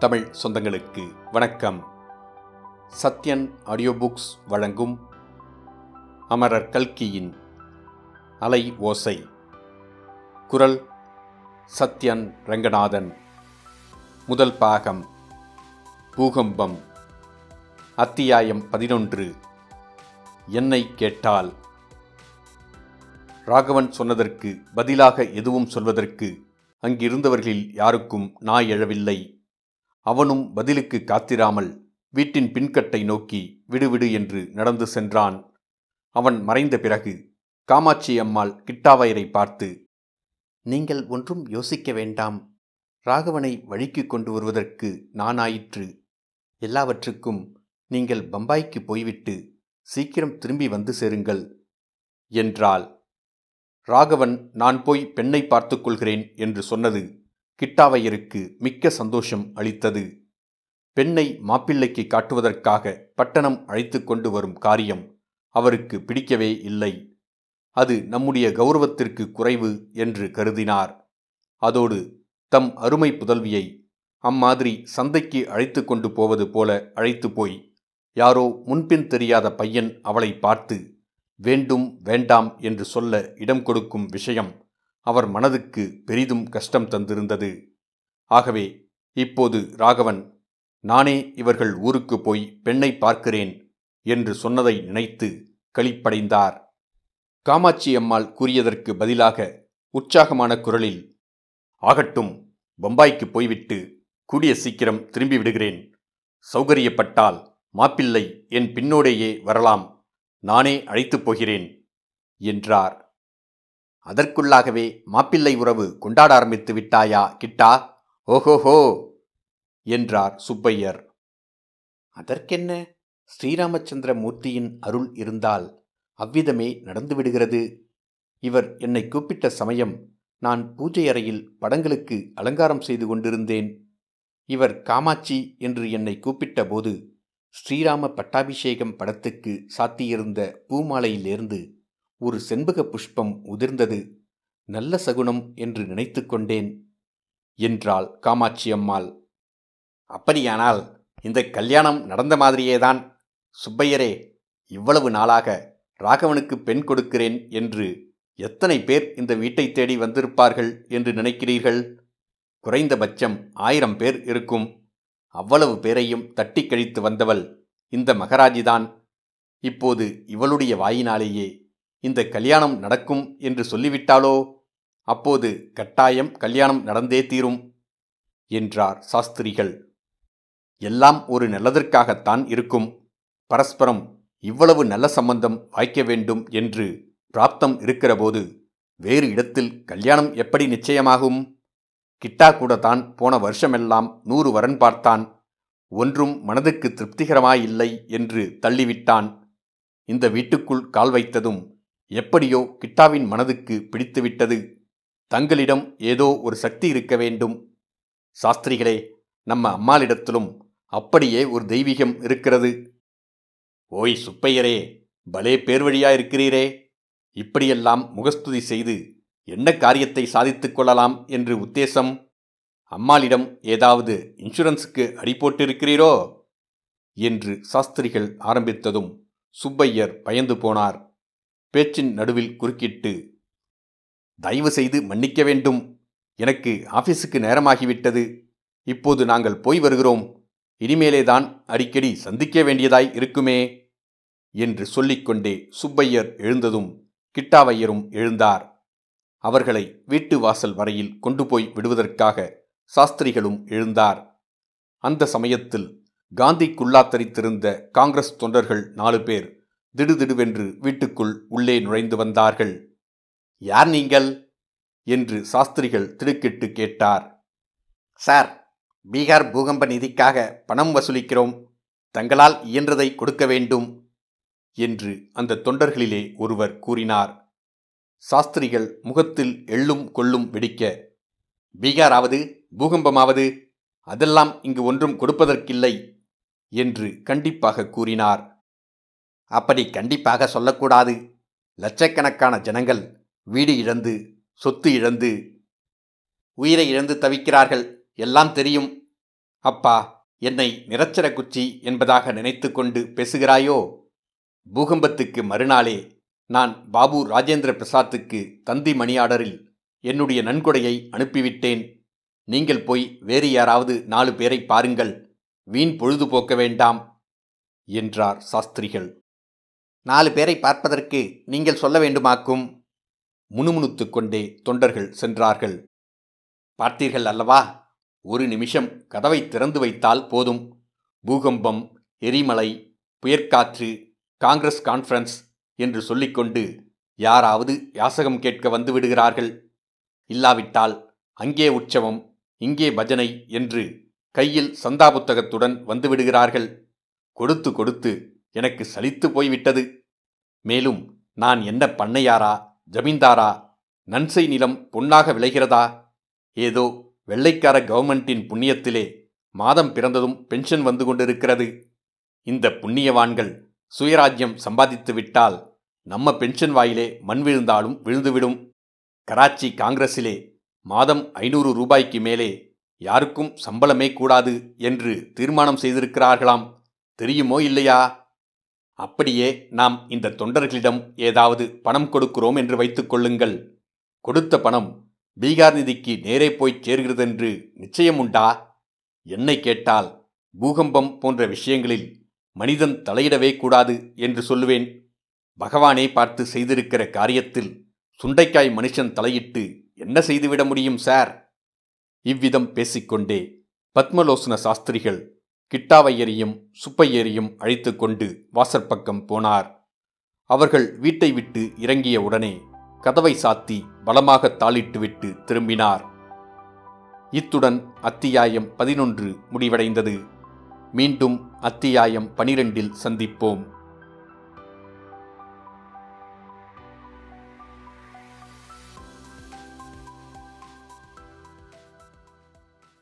தமிழ் சொந்தங்களுக்கு வணக்கம். Sathyan audio books வழங்கும் அமரர் கல்கியின் அலை ஓசை. குரல் சத்யன் ரங்கநாதன். முதல் பாகம் பூகம்பம். அத்தியாயம் பதினொன்று. என்னை கேட்டால். ராகவன் சொன்னதற்கு பதிலாக எதுவும் சொல்வதற்கு அங்கிருந்தவர்களில் யாருக்கும் நாய் எழவில்லை. அவனும் பதிலுக்கு காத்திராமல் வீட்டின் பின்கட்டை நோக்கி விடுவிடு என்று நடந்து சென்றான். அவன் மறைந்த பிறகு காமாட்சி அம்மாள் கிட்டாவயரை பார்த்து நீங்கள் ஒன்றும் யோசிக்க வேண்டாம். ராகவனை வழிக்கு கொண்டு வருவதற்கு நானாயிற்று. எல்லாவற்றுக்கும் நீங்கள் பம்பாய்க்கு போய்விட்டு சீக்கிரம் திரும்பி வந்து சேருங்கள் என்றாள். ராகவன் நான் போய் பெண்ணை பார்த்துக்கொள்கிறேன் என்று சொன்னது கிட்டாவையருக்கு மிக்க சந்தோஷம் அளித்தது. பெண்ணை மாப்பிள்ளைக்கு காட்டுவதற்காக பட்டணம் அழைத்து கொண்டு வரும் காரியம் அவருக்கு பிடிக்கவே இல்லை. அது நம்முடைய கௌரவத்திற்கு குறைவு என்று கருதினார். அதோடு தம் அருமை புதல்வியை அம்மாதிரி சந்தைக்கு அழைத்து கொண்டு போவது போல அழைத்து போய் யாரோ முன்பின் தெரியாத பையன் அவளை பார்த்து வேண்டும் வேண்டாம் என்று சொல்ல இடம் கொடுக்கும் விஷயம் அவர் மனதுக்கு பெரிதும் கஷ்டம் தந்திருந்தது. ஆகவே இப்போது ராகவன் நானே இவர்கள் ஊருக்கு போய் பெண்ணை பார்க்கிறேன் என்று சொன்னதை நினைத்து களிப்படைந்தார். காமாட்சி அம்மாள் கூறியதற்கு பதிலாக உற்சாகமான குரலில் ஆகட்டும் பம்பாய்க்கு போய்விட்டு கூடிய சீக்கிரம் திரும்பி விடுகிறேன். சௌகரியப்பட்டால் மாப்பிள்ளை என் பின்னோடேயே வரலாம். நானே அழைத்துப் போகிறேன் என்றார். அதற்குள்ளாகவே மாப்பிள்ளை உறவு கொண்டாட ஆரம்பித்து விட்டாயா கிட்டா? ஓஹோஹோ! என்றார் சுப்பையர். அதற்கென்ன? ஸ்ரீராமச்சந்திர மூர்த்தியின் அருள் இருந்தால் அவ்விதமே நடந்துவிடுகிறது இவர் என்னை கூப்பிட்ட சமயம் நான் பூஜை அறையில் படங்களுக்கு அலங்காரம் செய்து கொண்டிருந்தேன். இவர் காமாட்சி என்று என்னை கூப்பிட்ட போது ஸ்ரீராம பட்டாபிஷேகம் படத்துக்கு சாத்தியிருந்த பூமாலையிலிருந்து ஒரு செண்பக புஷ்பம் உதிர்ந்தது. நல்ல சகுனம் என்று நினைத்து கொண்டேன். என்றாள் காமாட்சி அம்மாள். அப்படியானால் இந்த கல்யாணம் நடந்த மாதிரியேதான். சுப்பையரே இவ்வளவு நாளாக ராகவனுக்கு பெண் கொடுக்கிறேன் என்று எத்தனை பேர் இந்த வீட்டை தேடி வந்திருப்பார்கள் என்று நினைக்கிறீர்கள்? குறைந்தபட்சம் ஆயிரம் பேர் இருக்கும். அவ்வளவு பேரையும் தட்டி கழித்து வந்தவள் இந்த மகராஜிதான் இப்போது இவளுடைய வாயினாலேயே இந்த கல்யாணம் நடக்கும் என்று சொல்லிவிட்டாளோ? அப்போது கட்டாயம் கல்யாணம் நடந்தே தீரும் என்றார் சாஸ்திரிகள். எல்லாம் ஒரு நல்லதற்காகத்தான் இருக்கும். பரஸ்பரம் இவ்வளவு நல்ல சம்பந்தம் வாய்க்க வேண்டும் என்று பிராப்தம் இருக்கிறபோது வேறு இடத்தில் கல்யாணம் எப்படி நிச்சயமாகும்? கிட்டா கூட தான் போன வருஷமெல்லாம் நூறு வரன் பார்த்தான். ஒன்றும் மனதுக்கு திருப்திகரமாயில்லை என்று தள்ளிவிட்டான். இந்த வீட்டுக்குள் கால் வைத்ததும் எப்படியோ கிட்டாவின் மனதுக்கு பிடித்துவிட்டது. தங்களிடம் ஏதோ ஒரு சக்தி இருக்க வேண்டும். சாஸ்திரிகளே நம்ம அம்மாளிடத்திலும் அப்படியே ஒரு தெய்வீகம் இருக்கிறது. ஓய் சுப்பையரே பலே பேர் வழியா இருக்கிறீரே இப்படியெல்லாம் முகஸ்துதி செய்து என்ன காரியத்தை சாதித்துக் கொள்ளலாம் என்று உத்தேசம்? அம்மாளிடம் ஏதாவது இன்சூரன்ஸுக்கு அடி போட்டிருக்கிறீரோ? என்று சாஸ்திரிகள் ஆரம்பித்ததும் சுப்பையர் பயந்து போனார். பேச்சின் நடுவில் குறுக்கிட்டு தயவு செய்து மன்னிக்க வேண்டும். எனக்கு ஆபீஸுக்கு நேரமாகிவிட்டது. இப்போது நாங்கள் போய் வருகிறோம். இனிமேலேதான் அடிக்கடி சந்திக்க வேண்டியதாய் இருக்குமே என்று சொல்லிக்கொண்டே சுப்பையர் எழுந்ததும் கிட்டாவையரும் எழுந்தார். அவர்களை வீட்டு வாசல் வரையில் கொண்டு போய் விடுவதற்காக சாஸ்திரிகளும் எழுந்தார். அந்த சமயத்தில் காந்தி குல்லாத்தரித்திருந்த காங்கிரஸ் தொண்டர்கள் நாலு பேர் திடுதிடுவென்று வீட்டுக்குள் உள்ளே நுழைந்து வந்தார்கள். யார் நீங்கள்? என்று சாஸ்திரிகள் திடுக்கிட்டு கேட்டார். சார் பீகார் பூகம்ப நிதிக்காக பணம் வசூலிக்கிறோம். தங்களால் இயன்றதை கொடுக்க வேண்டும் என்று அந்த தொண்டர்களிலே ஒருவர் கூறினார். சாஸ்திரிகள் முகத்தில் எள்ளும் கொள்ளும் வெடிக்க பீகாராவது பூகம்பமாவது அதெல்லாம் இங்கு ஒன்றும் கொடுப்பதற்கில்லை என்று கண்டிப்பாக கூறினார். அப்படி கண்டிப்பாக சொல்லக்கூடாது. லட்சக்கணக்கான ஜனங்கள் வீடு இழந்து சொத்து இழந்து உயிரை இழந்து தவிக்கிறார்கள். எல்லாம் தெரியும். அப்பா என்னை நிரச்சர குச்சி என்பதாக நினைத்துக்கொண்டு பேசுகிறாயோ? பூகம்பத்துக்கு மறுநாளே நான் பாபு ராஜேந்திர பிரசாத்துக்கு தந்தி மணி ஆர்டரில் என்னுடைய நன்கொடையை அனுப்பிவிட்டேன். நீங்கள் போய் வேறு யாராவது நாலு பேரை பாருங்கள். வீண் பொழுது போக்க வேண்டாம் என்றார் சாஸ்திரிகள். நாலு பேரை பார்ப்பதற்கு நீங்கள் சொல்ல வேண்டுமாக்கும். முணுமுணுத்து கொண்டே தொண்டர்கள் சென்றார்கள். பார்த்தீர்கள் அல்லவா? ஒரு நிமிஷம் கதவை திறந்து வைத்தால் போதும். பூகம்பம் எரிமலை புயற்காற்று காங்கிரஸ் கான்ஃபரன்ஸ் என்று சொல்லிக்கொண்டு யாராவது யாசகம் கேட்க வந்து விடுகிறார்கள். இல்லாவிட்டால் அங்கே உற்சவம் இங்கே பஜனை என்று கையில் சந்தா புத்தகத்துடன் வந்து விடுகிறார்கள். கொடுத்து கொடுத்து எனக்கு சலித்து போய்விட்டது. மேலும் நான் என்ன பண்ணையாரா ஜமீன்தாரா நன்சை நிலம் பொன்னாக விளைகிறதா? ஏதோ வெள்ளைக்கார கவர்மெண்டின் புண்ணியத்திலே மாதம் பிறந்ததும் பென்ஷன் வந்து கொண்டிருக்கிறது. இந்த புண்ணியவான்கள் சுயராஜ்யம் சம்பாதித்து விட்டால் நம்ம பென்ஷன் வாயிலே மண் விழுந்தாலும் விழுந்துவிடும். கராச்சி காங்கிரஸிலே மாதம் ஐநூறு ரூபாய்க்கு மேலே யாருக்கும் சம்பளமே கூடாது என்று தீர்மானம் செய்திருக்கிறார்களாம். தெரியுமோ இல்லையா? அப்படியே நாம் இந்த தொண்டர்களிடம் ஏதாவது பணம் கொடுக்கிறோம் என்று வைத்துக் கொள்ளுங்கள். கொடுத்த பணம் பீகார் நிதிக்கு நேரே போய் சேர்கிறதென்று நிச்சயம் உண்டா என்னை கேட்டால் பூகம்பம் போன்ற விஷயங்களில் மனிதன் தலையிடவே கூடாது என்று சொல்லுவேன். பகவானே பார்த்து செய்திருக்கிற காரியத்தில் சுண்டைக்காய் மனுஷன் தலையிட்டு என்ன செய்துவிட முடியும் சார்? இவ்விதம் பேசிக்கொண்டே பத்மலோசன சாஸ்திரிகள் கிட்டாவையரையும் சுப்பையரையும் அழைத்து கொண்டு வாசற்பக்கம் போனார். அவர்கள் வீட்டை விட்டு இறங்கிய உடனே கதவை சாத்தி பலமாக தாளிட்டுவிட்டு திரும்பினார். இத்துடன் அத்தியாயம் பதினொன்று முடிவடைந்தது. மீண்டும் அத்தியாயம் பனிரெண்டில் சந்திப்போம்.